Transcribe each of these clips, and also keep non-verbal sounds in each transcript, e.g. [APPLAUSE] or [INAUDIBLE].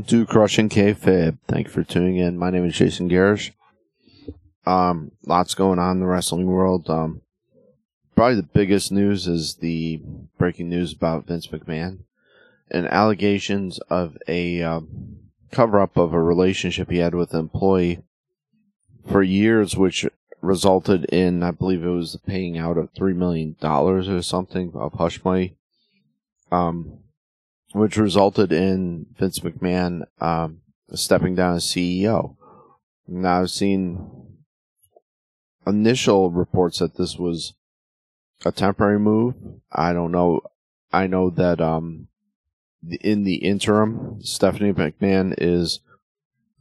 Welcome to Crushing Kayfabe. Thank you for tuning in. My name is Jason Gerrish. Um, lots going on in the wrestling world. Um, probably the biggest news is the breaking news about Vince McMahon and allegations of a um, cover up of a relationship he had with an employee for years, which resulted in, I believe it was the paying out of $3 million or something of hush money. Um, which resulted in Vince McMahon um, stepping down as CEO. Now I've seen initial reports that this was a temporary move. I don't know. I know that um, in the interim, Stephanie McMahon is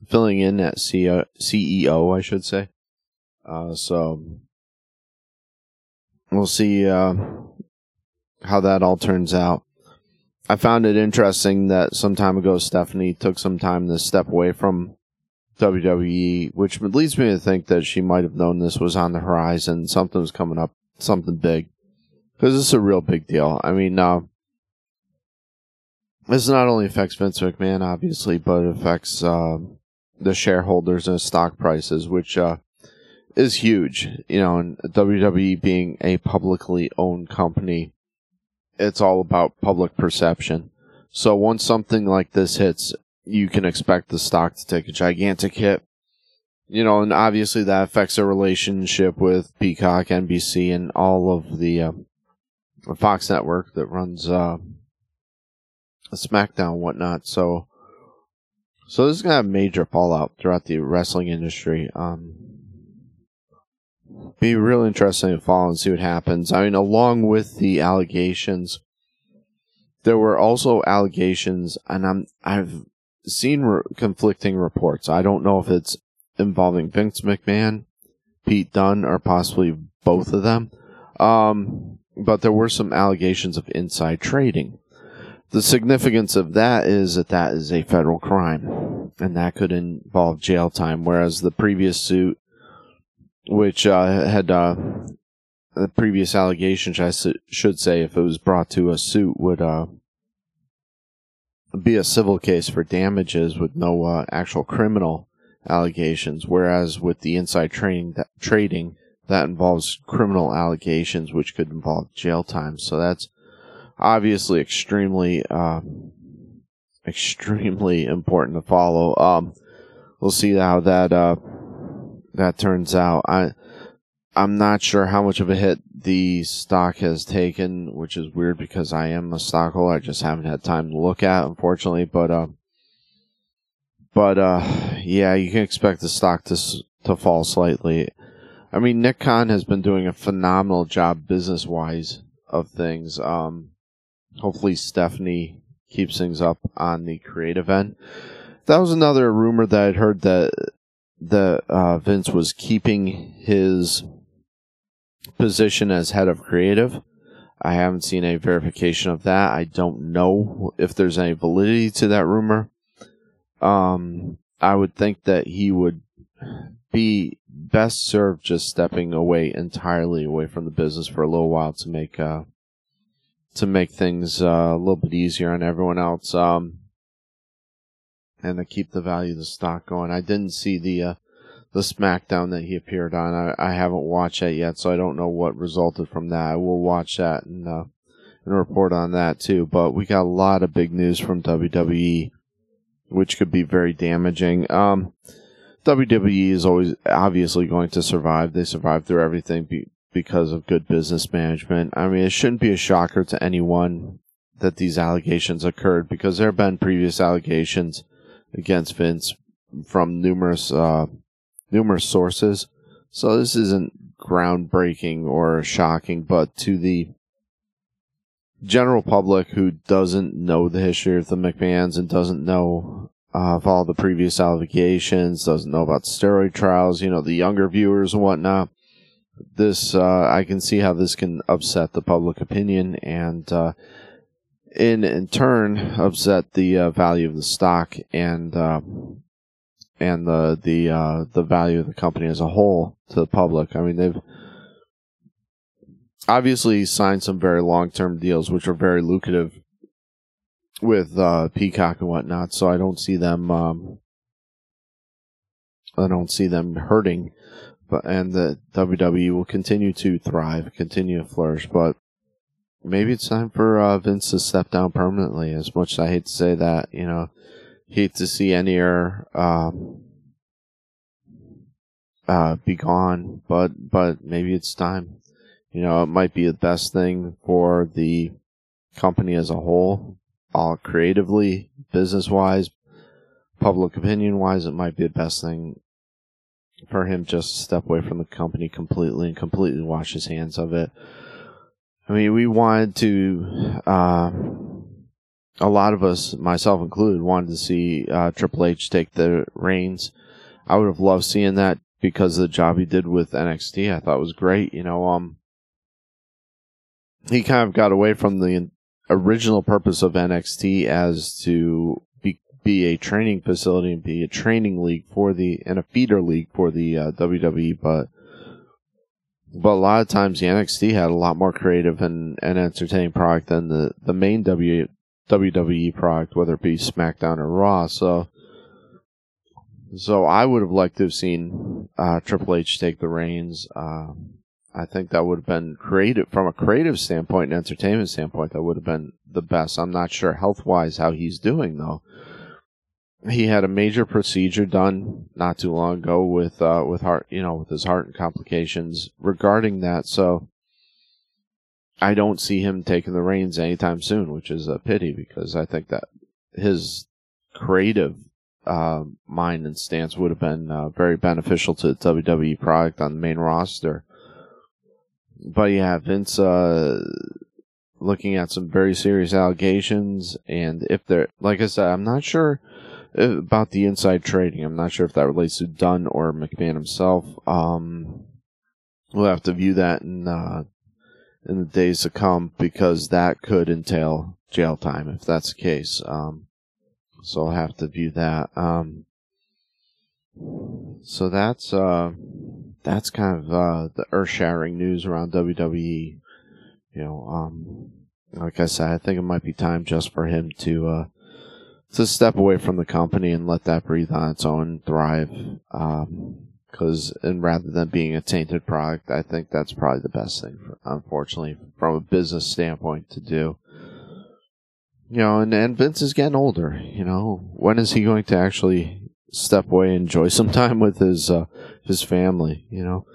filling in at CEO, I should say. Uh, so we'll see uh, how that all turns out. I found it interesting that some time ago Stephanie took some time to step away from WWE, which leads me to think that she might have known this was on the horizon, something was coming up, something big, because this is a real big deal. I mean, uh, this not only affects Vince McMahon, obviously, but it affects uh, the shareholders and stock prices, which uh, is huge. You know, and WWE being a publicly owned company it's all about public perception. So once something like this hits, you can expect the stock to take a gigantic hit. You know, and obviously that affects their relationship with Peacock, NBC, and all of the uh, Fox network that runs uh, SmackDown and whatnot. So, so this is gonna have major fallout throughout the wrestling industry. Um, be really interesting to follow and see what happens. I mean, along with the allegations, there were also allegations, and I'm I've seen re- conflicting reports. I don't know if it's involving Vince McMahon, Pete Dunne, or possibly both of them. Um, but there were some allegations of inside trading. The significance of that is that that is a federal crime, and that could involve jail time. Whereas the previous suit which uh, had uh, the previous allegations, I should say, if it was brought to a suit, would uh, be a civil case for damages with no uh, actual criminal allegations. Whereas with the inside trading, that, trading, that involves criminal allegations, which could involve jail time. So that's obviously extremely, uh, extremely important to follow. Um, we'll see how that uh, that turns out. I I'm not sure how much of a hit the stock has taken, which is weird because I am a stockholder. I just haven't had time to look at, unfortunately. But uh, but uh, yeah, you can expect the stock to to fall slightly. I mean, Nick Khan has been doing a phenomenal job business wise of things. Um, hopefully, Stephanie keeps things up on the creative end. That was another rumor that I'd heard that that uh, Vince was keeping his position as head of creative. I haven't seen a verification of that. I don't know if there's any validity to that rumor. Um, I would think that he would be best served just stepping away entirely away from the business for a little while to make uh, to make things uh, a little bit easier on everyone else. Um, and to keep the value of the stock going. I didn't see the uh, the SmackDown that he appeared on. I, I haven't watched that yet, so I don't know what resulted from that. I will watch that and uh, and report on that too. But we got a lot of big news from WWE, which could be very damaging. Um, WWE is always obviously going to survive. They survive through everything be, because of good business management. I mean, it shouldn't be a shocker to anyone that these allegations occurred because there have been previous allegations against Vince from numerous uh, numerous sources. So this isn't groundbreaking or shocking, but to the general public who doesn't know the history of the McMahons and doesn't know uh, of all the previous allegations, doesn't know about steroid trials, you know, the younger viewers and whatnot. This, uh, I can see how this can upset the public opinion and, uh, in, in turn upset the uh, value of the stock and uh, and the the uh, the value of the company as a whole to the public. I mean, they've obviously signed some very long term deals, which are very lucrative with uh, Peacock and whatnot. So I don't see them. Um, I don't see them hurting, but and the WWE will continue to thrive, continue to flourish. But maybe it's time for uh, Vince to step down permanently. As much as I hate to say that, you know, hate to see any um, uh, be gone, but but maybe it's time. You know, it might be the best thing for the company as a whole, all creatively, business wise, public opinion wise. It might be the best thing for him just to step away from the company completely and completely wash his hands of it. I mean, we wanted to. Uh, a lot of us, myself included, wanted to see uh, Triple H take the reins. I would have loved seeing that because of the job he did with NXT. I thought was great. You know, um, he kind of got away from the original purpose of NXT as to be, be a training facility and be a training league for the and a feeder league for the uh, WWE, but but a lot of times the NXT had a lot more creative and, and entertaining product than the the main w, WWE product, whether it be SmackDown or Raw. So so I would have liked to have seen uh, Triple H take the reins. Uh, I think that would have been creative from a creative standpoint and entertainment standpoint. That would have been the best. I'm not sure health wise how he's doing though. He had a major procedure done not too long ago with uh, with heart, you know, with his heart and complications regarding that. So I don't see him taking the reins anytime soon, which is a pity because I think that his creative uh, mind and stance would have been uh, very beneficial to the WWE product on the main roster. But yeah, Vince uh, looking at some very serious allegations, and if they're like I said, I'm not sure about the inside trading. I'm not sure if that relates to Dunn or McMahon himself. Um, we'll have to view that in uh, in the days to come because that could entail jail time if that's the case. Um, so I'll have to view that. Um, so that's uh, that's kind of uh, the earth-shattering news around WWE. You know, um, like I said, I think it might be time just for him to uh, to step away from the company and let that breathe on its own, thrive. Because um, and rather than being a tainted product, I think that's probably the best thing, for, unfortunately, from a business standpoint to do. You know, and, and Vince is getting older. You know, when is he going to actually step away and enjoy [LAUGHS] some time with his uh, his family? You know.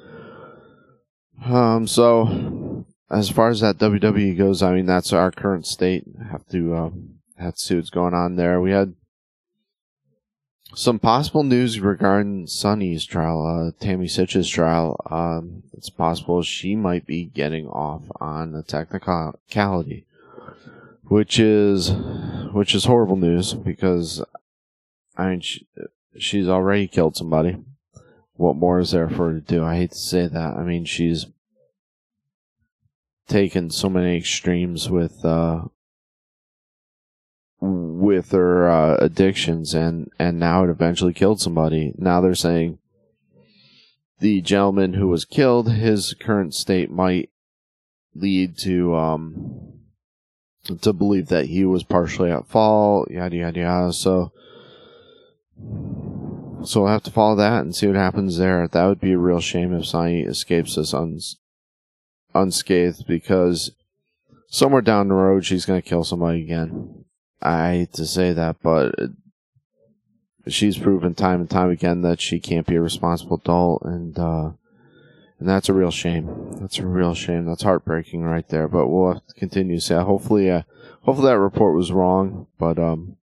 Um. So, as far as that WWE goes, I mean that's our current state. have to uh, to see what's going on there. We had some possible news regarding Sunny's trial, uh, Tammy Sytch's trial. Um, it's possible she might be getting off on a technicality which is which is horrible news because I mean she, she's already killed somebody. What more is there for her to do? I hate to say that. I mean she's taken so many extremes with uh, with her uh, addictions and and now it eventually killed somebody. Now they're saying the gentleman who was killed, his current state might lead to um, to believe that he was partially at fault, yada yada yada. So, so we'll have to follow that and see what happens there. That would be a real shame if Sunny escapes us uns- unscathed because somewhere down the road she's going to kill somebody again. I hate to say that, but she's proven time and time again that she can't be a responsible adult, and uh, and that's a real shame. That's a real shame. That's heartbreaking right there. But we'll have to continue to see. Hopefully, uh, hopefully that report was wrong. But um,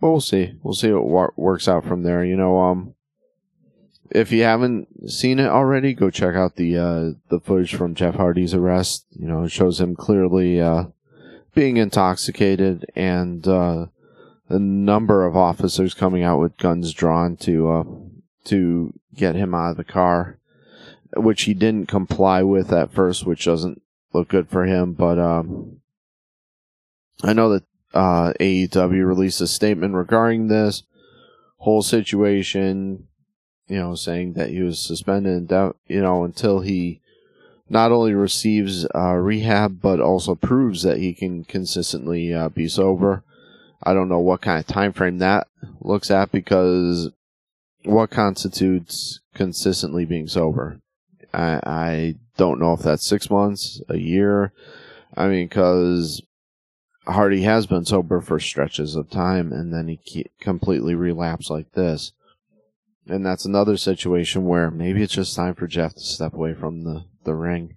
but we'll see. We'll see what works out from there. You know, um, if you haven't seen it already, go check out the uh, the footage from Jeff Hardy's arrest. You know, it shows him clearly uh, being intoxicated and uh, a number of officers coming out with guns drawn to uh, to get him out of the car which he didn't comply with at first, which doesn't look good for him. But um, I know that uh, AEW released a statement regarding this whole situation, you know, saying that he was suspended, you know, until he not only receives uh, rehab but also proves that he can consistently uh, be sober. I don't know what kind of time frame that looks at because what constitutes consistently being sober? I, I don't know if that's six months, a year. I mean, because Hardy has been sober for stretches of time and then he completely relapsed like this. And that's another situation where maybe it's just time for Jeff to step away from the, the ring.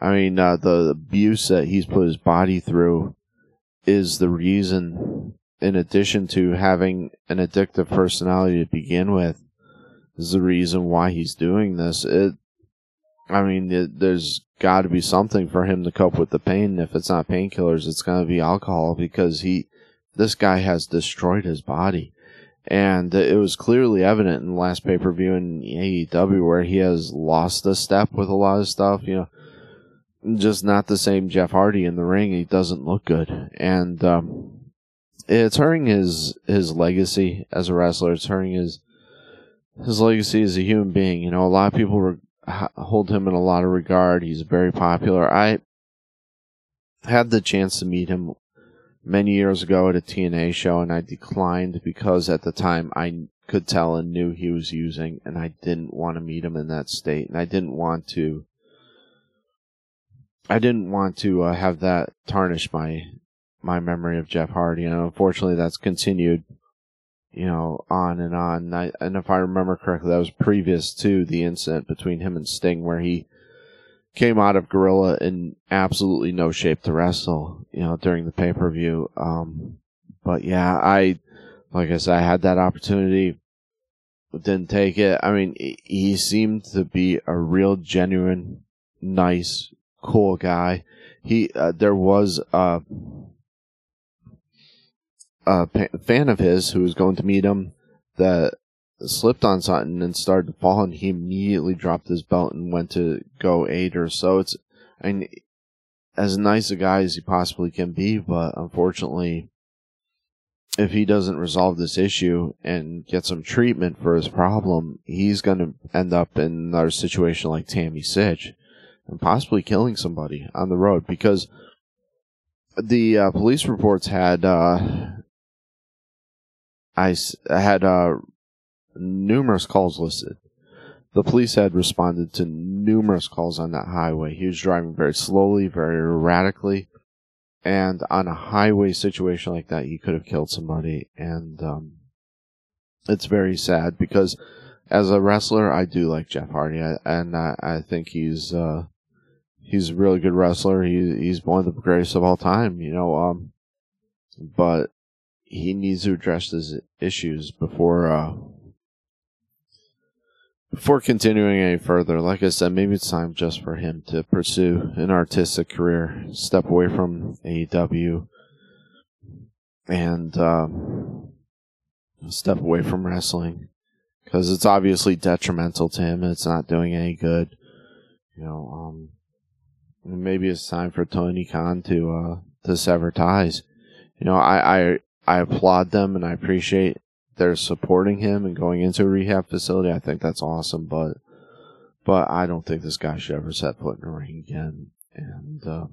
I mean, uh, the abuse that he's put his body through is the reason, in addition to having an addictive personality to begin with, is the reason why he's doing this. It, I mean, it, there's got to be something for him to cope with the pain. If it's not painkillers, it's going to be alcohol because he, this guy has destroyed his body. And it was clearly evident in the last pay per view in AEW where he has lost a step with a lot of stuff. You know, just not the same Jeff Hardy in the ring. He doesn't look good, and um, it's hurting his his legacy as a wrestler. It's hurting his his legacy as a human being. You know, a lot of people re- hold him in a lot of regard. He's very popular. I had the chance to meet him many years ago at a TNA show, and I declined because at the time I could tell and knew he was using, and I didn't want to meet him in that state, and I didn't want to I didn't want to uh, have that tarnish my my memory of Jeff Hardy, and unfortunately, that's continued, you know, on and on. And, I, and if I remember correctly, that was previous to the incident between him and Sting, where he came out of Gorilla in absolutely no shape to wrestle, you know, during the pay per view. Um, but yeah, I, like I said, I had that opportunity, didn't take it. I mean, he seemed to be a real, genuine, nice cool guy. He uh, there was a, a fan of his who was going to meet him that slipped on something and started to fall, and he immediately dropped his belt and went to go aid her. So it's I mean, as nice a guy as he possibly can be, but unfortunately, if he doesn't resolve this issue and get some treatment for his problem, he's going to end up in another situation like Tammy Sytch and possibly killing somebody on the road because the uh, police reports had uh, I had uh, numerous calls listed. The police had responded to numerous calls on that highway. He was driving very slowly, very erratically, and on a highway situation like that, he could have killed somebody. And um, it's very sad because as a wrestler, I do like Jeff Hardy, and I, I think he's uh, he's a really good wrestler. He he's one of the greatest of all time, you know. Um, but he needs to address his issues before uh, before continuing any further. Like I said, maybe it's time just for him to pursue an artistic career, step away from AEW, and um, step away from wrestling because it's obviously detrimental to him. It's not doing any good. You know, um, maybe it's time for Tony Khan to uh, to sever ties. You know, I, I I applaud them and I appreciate their supporting him and going into a rehab facility. I think that's awesome, but but I don't think this guy should ever set foot in a ring again. And uh,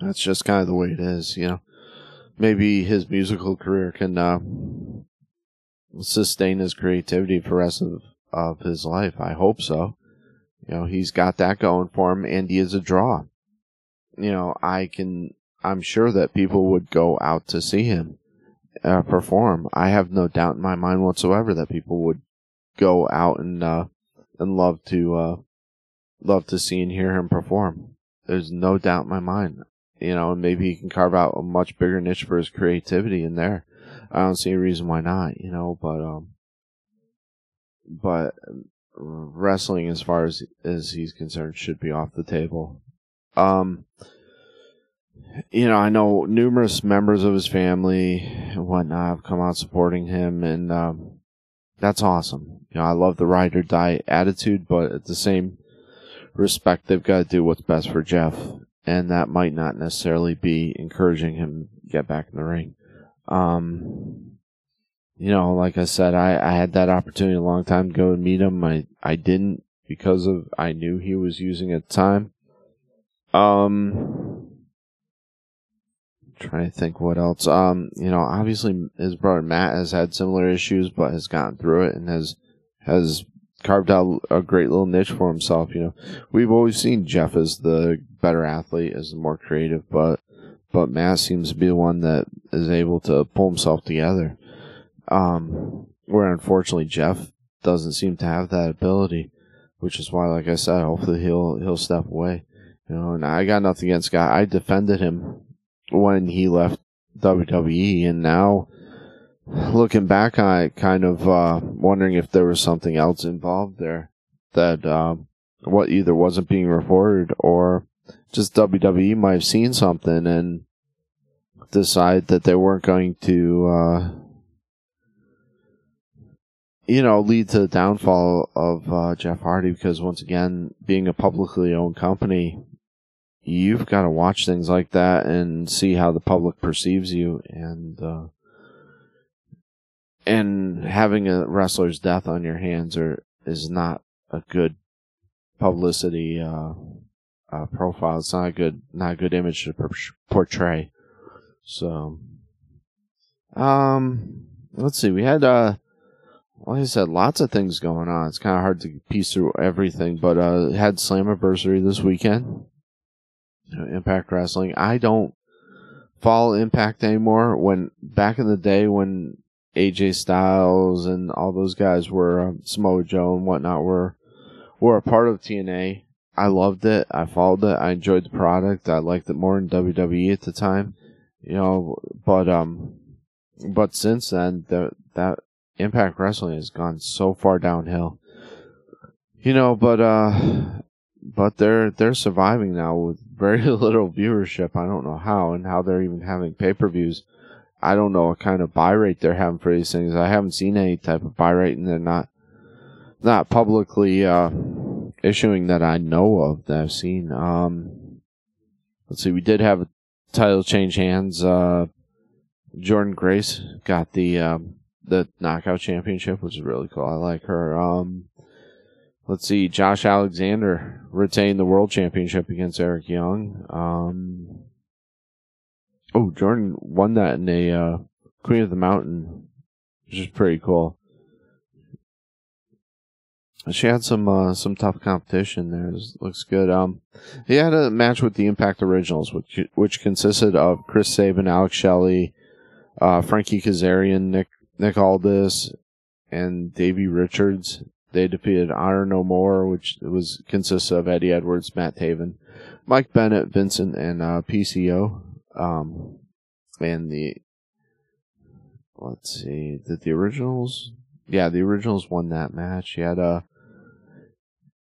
that's just kind of the way it is, you know. Maybe his musical career can uh, sustain his creativity for the rest of, of his life. I hope so. You know, he's got that going for him, and he is a draw. You know, I can, I'm sure that people would go out to see him uh, perform. I have no doubt in my mind whatsoever that people would go out and uh, and love to uh, love to see and hear him perform. There's no doubt in my mind. You know, and maybe he can carve out a much bigger niche for his creativity in there. I don't see a reason why not. You know, but um, but wrestling, as far as as he's concerned, should be off the table. Um, you know, I know numerous members of his family and whatnot have come out supporting him, and um, that's awesome. You know, I love the ride or die attitude, but at the same respect, they've got to do what's best for Jeff, and that might not necessarily be encouraging him to get back in the ring. Um, you know, like I said, I, I had that opportunity a long time ago to meet him. I, I didn't because of I knew he was using at the time. Um trying to think what else. Um, you know, obviously his brother Matt has had similar issues, but has gotten through it and has has carved out a great little niche for himself. You know, we've always seen Jeff as the better athlete, as the more creative, but but Matt seems to be the one that is able to pull himself together. Um, where unfortunately Jeff doesn't seem to have that ability, which is why, like I said, hopefully he'll he'll step away. You know, and I got nothing against Guy. I defended him when he left WWE, and now looking back it, kind of uh, wondering if there was something else involved there that um, what either wasn't being reported or just WWE might have seen something and decide that they weren't going to, uh, you know, lead to the downfall of uh, Jeff Hardy because once again, being a publicly owned company, you've got to watch things like that and see how the public perceives you and uh, and having a wrestler's death on your hands are is not a good publicity uh, uh, profile. It's not a good not a good image to portray. So, um, let's see. We had uh, like I said, lots of things going on. It's kind of hard to piece through everything, but uh, had Slammiversary this weekend. Impact Wrestling. I don't follow Impact anymore. When back in the day when AJ Styles and all those guys were um, Samoa Joe and whatnot were were a part of TNA. I loved it. I followed it. I enjoyed the product. I liked it more in WWE at the time, you know. But um, but since then, the, that Impact Wrestling has gone so far downhill, you know. But uh, but they're they're surviving now with very [LAUGHS] little viewership. I don't know how and how they're even having pay per views. I don't know what kind of buy rate they're having for these things. I haven't seen any type of buy rate, and they're not not publicly uh, issuing that I know of that I've seen. Um, let's see, we did have a title change hands. Uh, Jordynne Grace got the um, the knockout championship, which is really cool. I like her. Um, let's see, Josh Alexander retained the world championship against Eric Young. Um, oh, Jordynne won that in a uh, Queen of the Mountain, which is pretty cool. She had some uh, some tough competition there. Looks good. Um, he had a match with the Impact Originals, which which consisted of Chris Sabin, Alex Shelley, uh, Frankie Kazarian, Nick Nick Aldis, and Davey Richards. They defeated Honor No More, which was consists of Eddie Edwards, Matt Taven, Mike Bennett, Vincent, and uh, PCO. Um, and the let's see, did the originals? Yeah, the originals won that match. You had a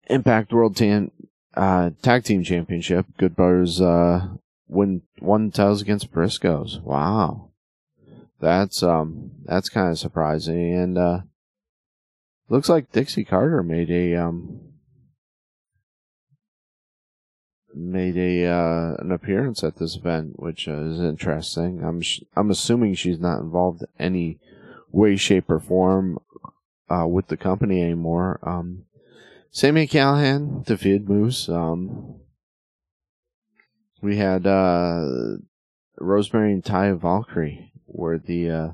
Impact World uh, Tag Team Championship. Good Brothers uh, win one titles against Briscoes. Wow, that's um that's kind of surprising. And uh, looks like Dixie Carter made a um made a uh, an appearance at this event, which uh, is interesting. I'm sh- I'm assuming she's not involved in any way, shape, or form uh, with the company anymore. Um, Sami Callihan defeated Moose. Um, we had uh, Rosemary and Taya Valkyrie, where the uh,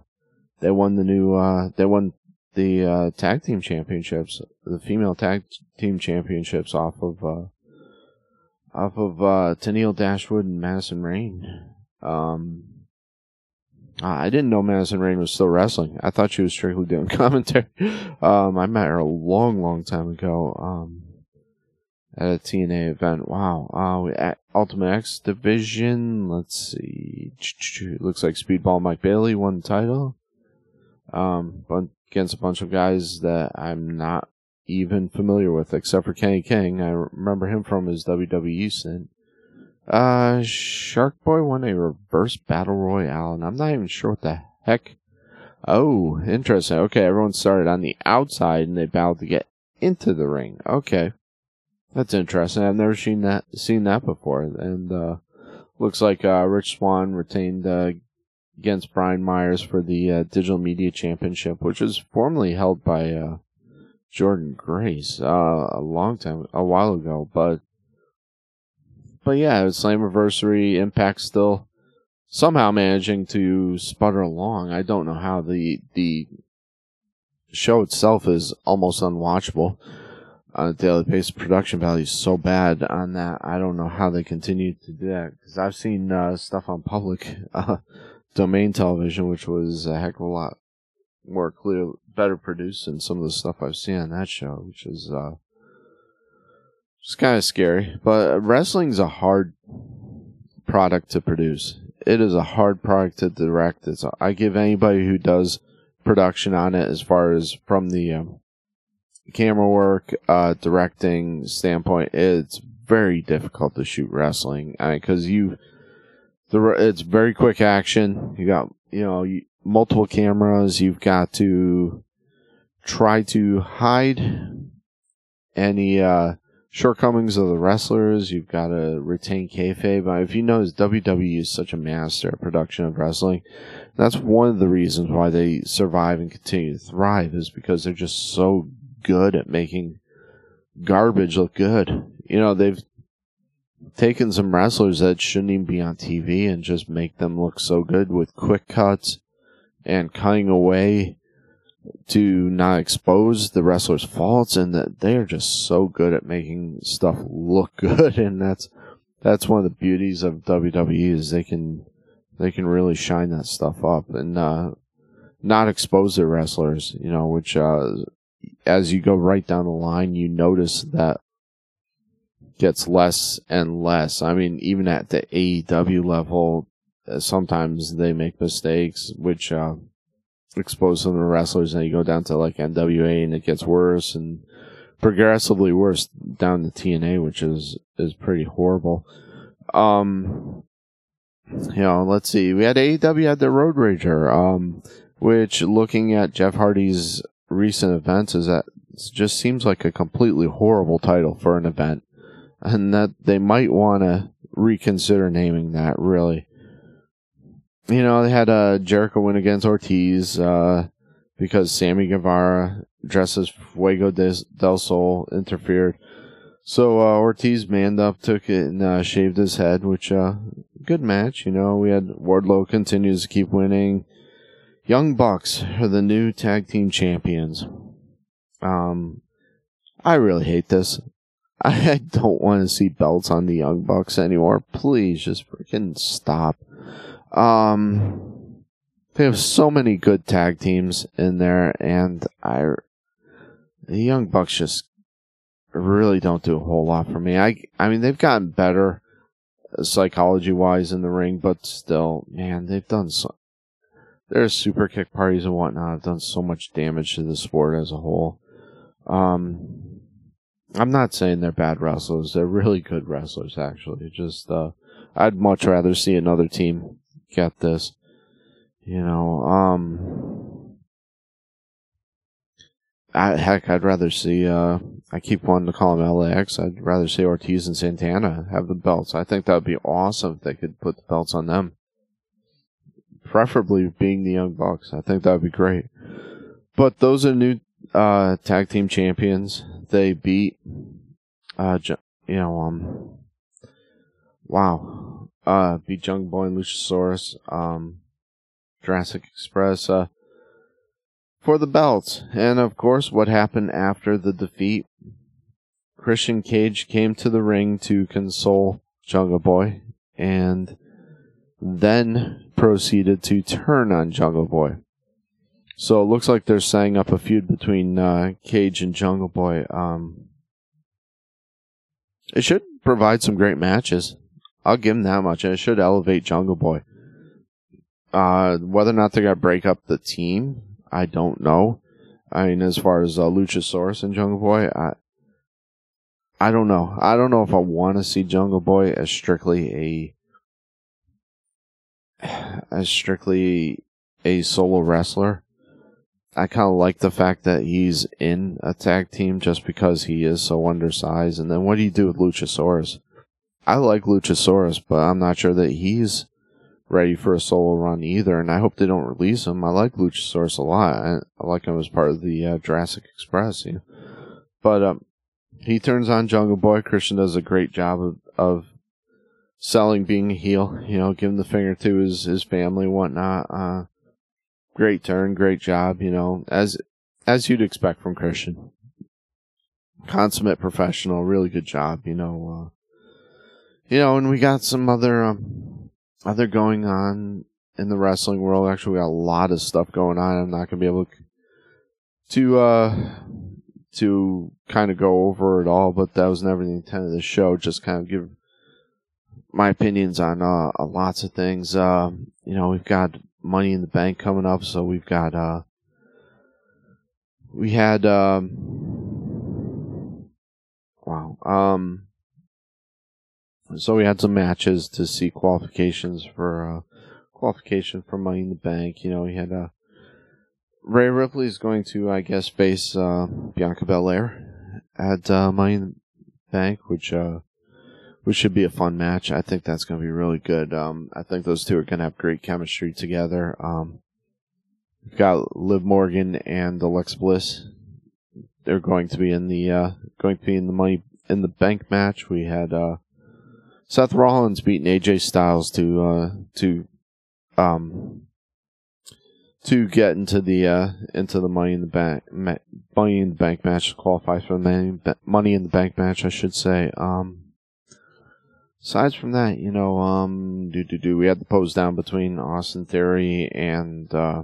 they won the new uh, they won the uh, tag team championships, the female tag team championships off of uh, off of uh, Tenille Dashwood and Madison Rayne. Um, I didn't know Madison Rayne was still wrestling. I thought she was strictly doing [LAUGHS] commentary. Um, I met her a long, long time ago um, at a TNA event. Wow. Uh, at Ultimate X Division, let's see. Looks like Speedball Mike Bailey won the title. Um, but against a bunch of guys that I'm not even familiar with, except for Kenny King. I remember him from his WWE stint. Uh, Shark Boy won a reverse battle royale, and I'm not even sure what the heck. Oh, interesting. Okay, everyone started on the outside and they battled to get into the ring. Okay, that's interesting. I've never seen that seen that before. And uh, looks like uh, Rich Swann retained uh, against Brian Myers for the uh, Digital Media Championship, which was formerly held by uh, Jordynne Grace uh, a long time, a while ago, but but yeah, Slammiversary Impact still somehow managing to sputter along. I don't know how the the show itself is almost unwatchable on a daily basis. Production value is so bad on that. I don't know how they continue to do that because I've seen uh, stuff on public [LAUGHS] uh, domain television, which was a heck of a lot more clear, better produced than some of the stuff I've seen on that show, which is uh, just kind of scary. But wrestling's a hard product to produce. It is a hard product to direct. It's I give anybody who does production on it, as far as from the um, camera work, uh, directing standpoint, it's very difficult to shoot wrestling because you the it's very quick action. You got you know multiple cameras. You've got to try to hide any uh, shortcomings of the wrestlers. You've got to retain kayfabe. If you notice, WWE is such a master at production of wrestling. That's one of the reasons why they survive and continue to thrive is because they're just so good at making garbage look good. You know, they've taken some wrestlers that shouldn't even be on TV and just make them look so good with quick cuts and cutting away to not expose the wrestler's faults and that they are just so good at making stuff look [LAUGHS] good. And that's that's one of the beauties of WWE is they can they can really shine that stuff up and uh, not expose their wrestlers, you know, which uh, as you go right down the line, you notice that gets less and less. I mean, even at the AEW level, uh, sometimes they make mistakes, which uh, expose some of the wrestlers, and you go down to like NWA, and it gets worse and progressively worse down to TNA, which is is pretty horrible. Um, you know, let's see. We had AEW had the Road Rager, um, which looking at Jeff Hardy's recent events is that just seems like a completely horrible title for an event, and that they might want to reconsider naming that. Really, you know, they had uh, Jericho win against Ortiz uh, because Sammy Guevara, dressed as Fuego del Sol, interfered. So uh, Ortiz manned up, took it, and uh, shaved his head, which uh, good match. You know, we had Wardlow continues to keep winning. Young Bucks are the new tag team champions. Um, I really hate this. [LAUGHS] I don't want to see belts on the Young Bucks anymore. Please just freaking stop. Um, they have so many good tag teams in there, and I, the Young Bucks just really don't do a whole lot for me. I, I mean, they've gotten better psychology wise in the ring, but still, man, they've done so. Their super kick parties and whatnot have done so much damage to the sport as a whole. Um, I'm not saying they're bad wrestlers; they're really good wrestlers, actually. Just, uh, I'd much rather see another team get this. You know, um, I, heck, I'd rather see. Uh, I keep wanting to call them LAX. I'd rather see Ortiz and Santana have the belts. I think that would be awesome if they could put the belts on them. Preferably being the Young Bucks. I think that would be great. But those are new uh, tag team champions. They beat, uh, you know, um, wow, uh, beat Jungle Boy and Luchasaurus, um, Jurassic Express, uh, for the belts. And of course, what happened after the defeat? Christian Cage came to the ring to console Jungle Boy and then proceeded to turn on Jungle Boy. So it looks like they're setting up a feud between uh, Cage and Jungle Boy. Um, it should provide some great matches. I'll give him that much, and it should elevate Jungle Boy. Uh, whether or not they're gonna break up the team, I don't know. I mean, as far as uh, Luchasaurus and Jungle Boy, I, I don't know. I don't know if I want to see Jungle Boy as strictly a, [SIGHS] as strictly a solo wrestler. I kind of like the fact that he's in a tag team just because he is so undersized. And then what do you do with Luchasaurus? I like Luchasaurus, but I'm not sure that he's ready for a solo run either, and I hope they don't release him. I like Luchasaurus a lot. I, I like him as part of the uh, Jurassic Express, you know? but um, he turns on Jungle Boy. Christian does a great job of, of selling being a heel, you know, giving the finger to his his family whatnot. Uh, great turn, great job, you know, as as you'd expect from Christian. Consummate professional, really good job, you know. Uh, you know, and we got some other um, other going on in the wrestling world. Actually, we got a lot of stuff going on. I'm not gonna be able to uh to kind of go over it all, but that was never the intent of the show. Just kind of give my opinions on uh, lots of things. Uh, you know, we've got Money in the Bank coming up, so we've got uh, we had um, wow um, so we had some matches to see qualifications for uh, qualification for Money in the Bank. You know, we had uh, Rhea Ripley is going to, I guess, face uh, Bianca Belair at uh, Money in the Bank, which uh, which should be a fun match. I think that's going to be really good. Um, I think those two are going to have great chemistry together. Um, we've got Liv Morgan and Alexa Bliss. They're going to be in the uh, going to be in the money in the bank match. We had uh, Seth Rollins beating AJ Styles to uh, to um, to get into the uh, into the money in the bank ma- money in the bank match to qualify for the money, money in the bank match, I should say. Um, Aside from that, you know, um, do do do. We had the pose down between Austin Theory and uh,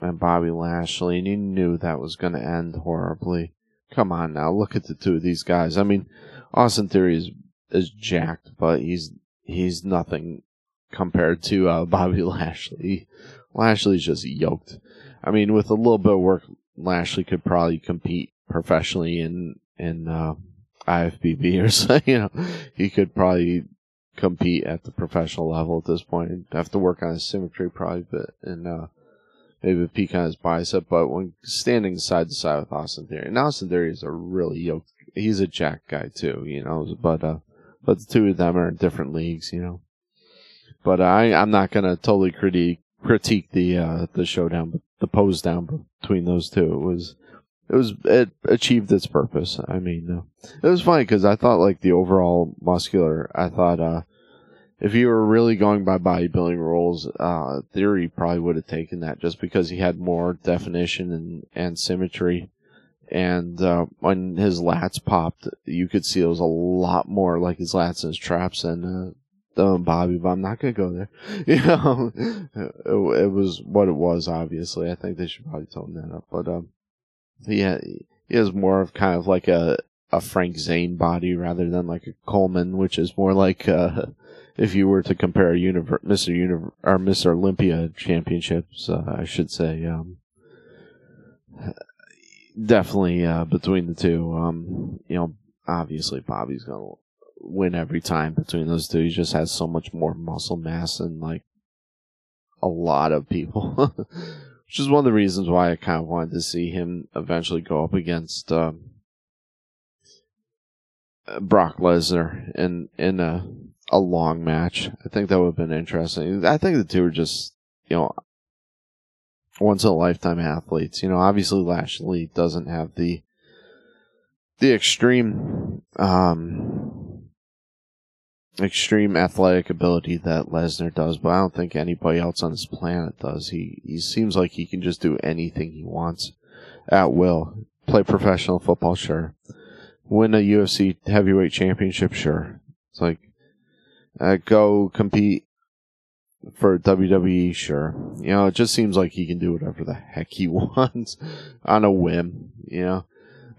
and Bobby Lashley, and you knew that was going to end horribly. Come on now, look at the two of these guys. I mean, Austin Theory is is jacked, but he's he's nothing compared to uh, [LAUGHS] Bobby Lashley. Lashley's just yoked. I mean, with a little bit of work, Lashley could probably compete professionally in in uh, IFBB or [LAUGHS] so. You know, he could probably compete at the professional level at this point. He'd have to work on his symmetry probably, but and uh, maybe peak on his bicep. But when standing side to side with Austin Theory, and Austin Theory is a really yoked. He's a jack guy too, you know. But uh, but the two of them are in different leagues, you know. But I I'm not gonna totally critique critique the uh, the showdown, the pose down between those two. It was it was it achieved its purpose. I mean, uh, it was funny because I thought like the overall muscular. I thought uh, if you were really going by bodybuilding rules, uh, Theory probably would have taken that just because he had more definition and and symmetry. And uh, when his lats popped, you could see it was a lot more like his lats and his traps uh, than Bobby. But I'm not gonna go there. [LAUGHS] You know, it, it, was what it was. Obviously, I think they should probably tone that up. But um, he has more of kind of like a a Frank Zane body rather than like a Coleman, which is more like uh, [LAUGHS] if you were to compare univer- Mr. Or Mr. Olympia championships, uh, I should say. Um, definitely uh, between the two. Um, you know, obviously Bobby's gonna win every time between those two. He just has so much more muscle mass and like a lot of people. [LAUGHS] which is one of the reasons why I kind of wanted to see him eventually go up against um, Brock Lesnar in in a a long match. I think that would have been interesting. I think the two are just you know once in a lifetime athletes. You know, obviously Lashley doesn't have the the extreme um, extreme athletic ability that Lesnar does, but I don't think anybody else on this planet does. He he seems like he can just do anything he wants at will. Play professional football, sure. Win a UFC heavyweight championship, sure. It's like uh, go compete for WWE, sure. You know, it just seems like he can do whatever the heck he [LAUGHS] wants on a whim. You know,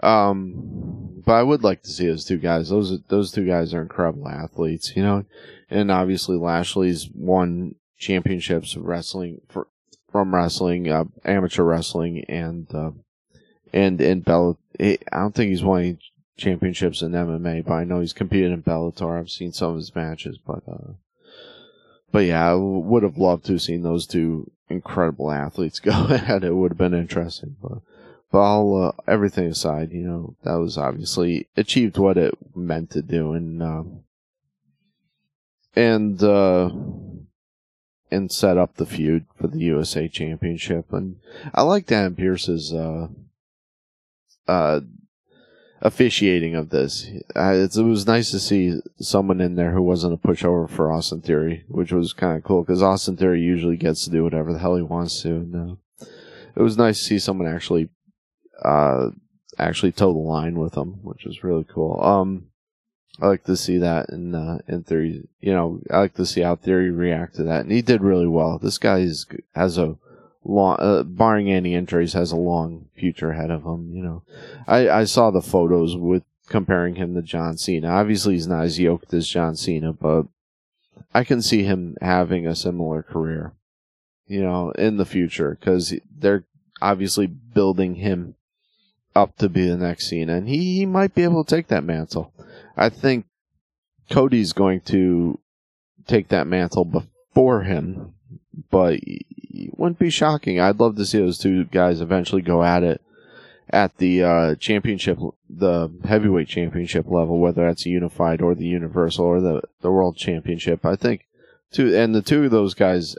um, but I would like to see those two guys. Those those two guys are incredible athletes, you know. And obviously Lashley's won championships of wrestling for, from wrestling, uh, amateur wrestling, and uh, and in Bellator. I don't think he's won any championships in MMA, but I know he's competed in Bellator. I've seen some of his matches, but uh, but yeah, I would have loved to have seen those two incredible athletes [LAUGHS] go at. It would have been interesting, but but all uh, everything aside, you know, that was obviously achieved what it meant to do, and uh, and uh, and set up the feud for the USA Championship. And I like Adam Pearce's Uh, uh, officiating of this. It was nice to see someone in there who wasn't a pushover for Austin Theory, which was kind of cool because Austin Theory usually gets to do whatever the hell he wants to. And, uh, it was nice to see someone actually, uh, actually toe the line with him, which is really cool. Um, I like to see that in uh, in Theory. You know, I like to see how Theory react to that, and he did really well. This guy is has a long, uh, barring any injuries, has a long future ahead of him. You know, I, I saw the photos with comparing him to John Cena. Obviously, he's not as yoked as John Cena, but I can see him having a similar career. You know, in the future, because they're obviously building him up to be the next Cena, and he, he might be able to take that mantle. I think Cody's going to take that mantle before him, but it wouldn't be shocking. I'd love to see those two guys eventually go at it at the uh, championship, the heavyweight championship level, whether that's unified or the universal or the the world championship. I think two and the two of those guys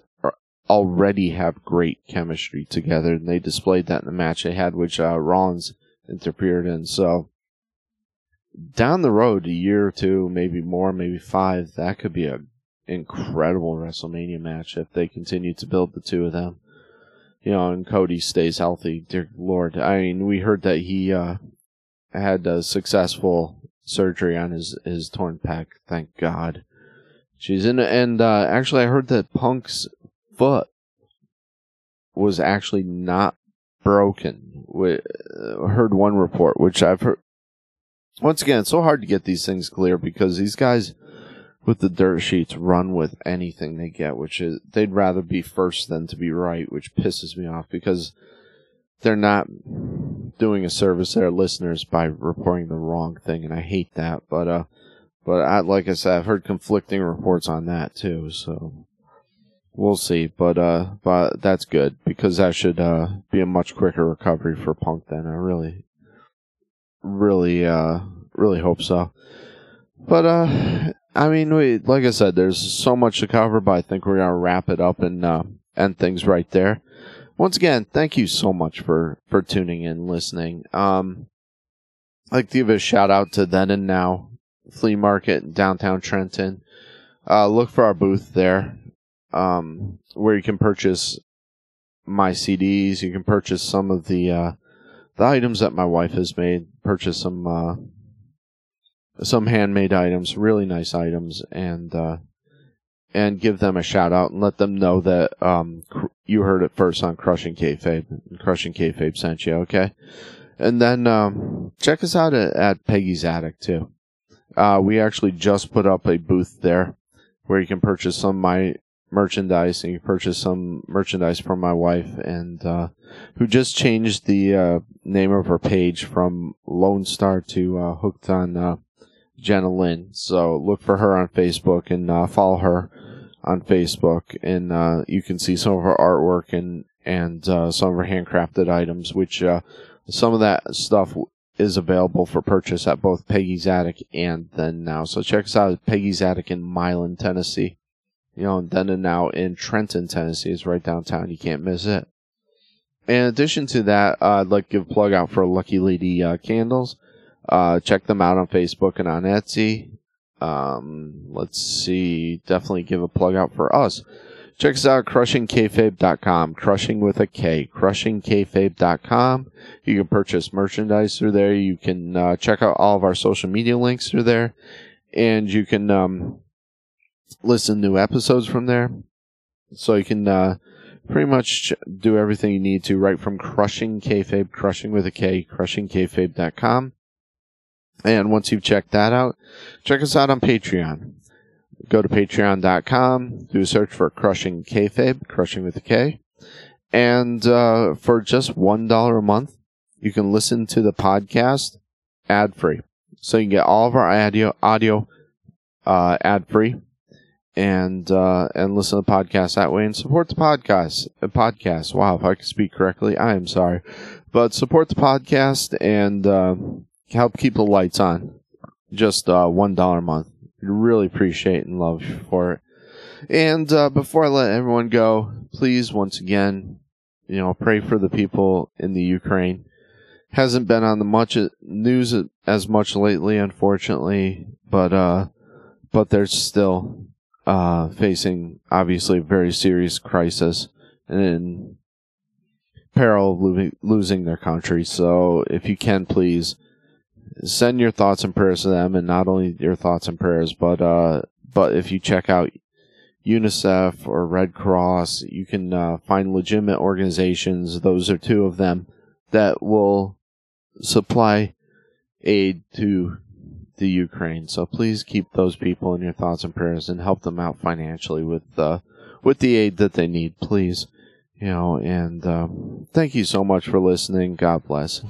already have great chemistry together, and they displayed that in the match they had, which uh, Rollins interfered in. So down the road, a year or two, maybe more, maybe five, that could be a incredible WrestleMania match if they continue to build the two of them. You know, and Cody stays healthy. Dear Lord, I mean, we heard that he uh, had a successful surgery on his his torn pec. Thank God. She's in, and uh, actually, I heard that Punk's foot was actually not broken. We uh, heard one report, which I've heard. Once again, it's so hard to get these things clear because these guys with the dirt sheets run with anything they get, which is they'd rather be first than to be right, which pisses me off because they're not doing a service to their listeners by reporting the wrong thing, and I hate that. But uh, but I, like I said, I've heard conflicting reports on that too, so we'll see. But uh, but that's good because that should uh be a much quicker recovery for Punk. Then I really, really uh, really hope so. But uh, I mean, we like I said, there's so much to cover, but I think we're gonna wrap it up and uh, end things right there. Once again, thank you so much for for tuning in, and listening. Um, I'd like to give a shout out to Then and Now Flea Market in downtown Trenton. Uh, look for our booth there, um, where you can purchase my CDs. You can purchase some of the uh, the items that my wife has made. Purchase some uh, some handmade items, really nice items, and uh, and give them a shout out and let them know that um, cr- you heard it first on Crushing Kayfabe. Crushing Kayfabe sent you, okay? And then um, check us out at, at Peggy's Attic too. Uh, we actually just put up a booth there where you can purchase some of my merchandise and you purchase some merchandise from my wife and uh, who just changed the uh, name of her page from Lone Star to uh, Hooked on uh, Jenna Lynn. So look for her on Facebook and uh, follow her on Facebook, and uh, you can see some of her artwork and and some of her handcrafted items. Which some of that stuff is available for purchase at both Peggy's Attic and Then Now. So check us out at Peggy's Attic in Milan, Tennessee. You know, Then and Now in Trenton, Tennessee is right downtown. You can't miss it. In addition to that, uh, I'd like to give a plug out for Lucky Lady uh, Candles. Uh, check them out on Facebook and on Etsy. Um, let's see. Definitely give a plug out for us. Check us out at crushingkayfabe.com. Crushing with a K. Crushingkayfabe.com. You can purchase merchandise through there. You can uh, check out all of our social media links through there. And you can um, listen to new episodes from there. So you can uh, pretty much do everything you need to right from Crushing Kayfabe, crushing with a K, crushingkayfabe.com. And once you've checked that out, check us out on Patreon. Go to patreon.com, do a search for Crushing Kayfabe, Crushing with a K. And uh, for just $1 a month, you can listen to the podcast ad free. So you can get all of our audio, audio uh, ad free and uh, and listen to the podcast that way and support the podcast. The podcast. Wow, if I can speak correctly, I am sorry, but support the podcast and uh, help keep the lights on. Just uh, one dollar a month. Really appreciate and love for it. And uh, before I let everyone go, please once again, you know, pray for the people in the Ukraine. hasn't been on the much news as much lately, unfortunately. But uh, but they're still uh, facing obviously a very serious crisis and in peril of lo- losing their country. So if you can, please send your thoughts and prayers to them, and not only your thoughts and prayers, but uh, but if you check out UNICEF or Red Cross, you can uh, find legitimate organizations. Those are two of them that will supply aid to the Ukraine. So please keep those people in your thoughts and prayers and help them out financially with uh, with the aid that they need, please. You know, and uh, thank you so much for listening. God bless.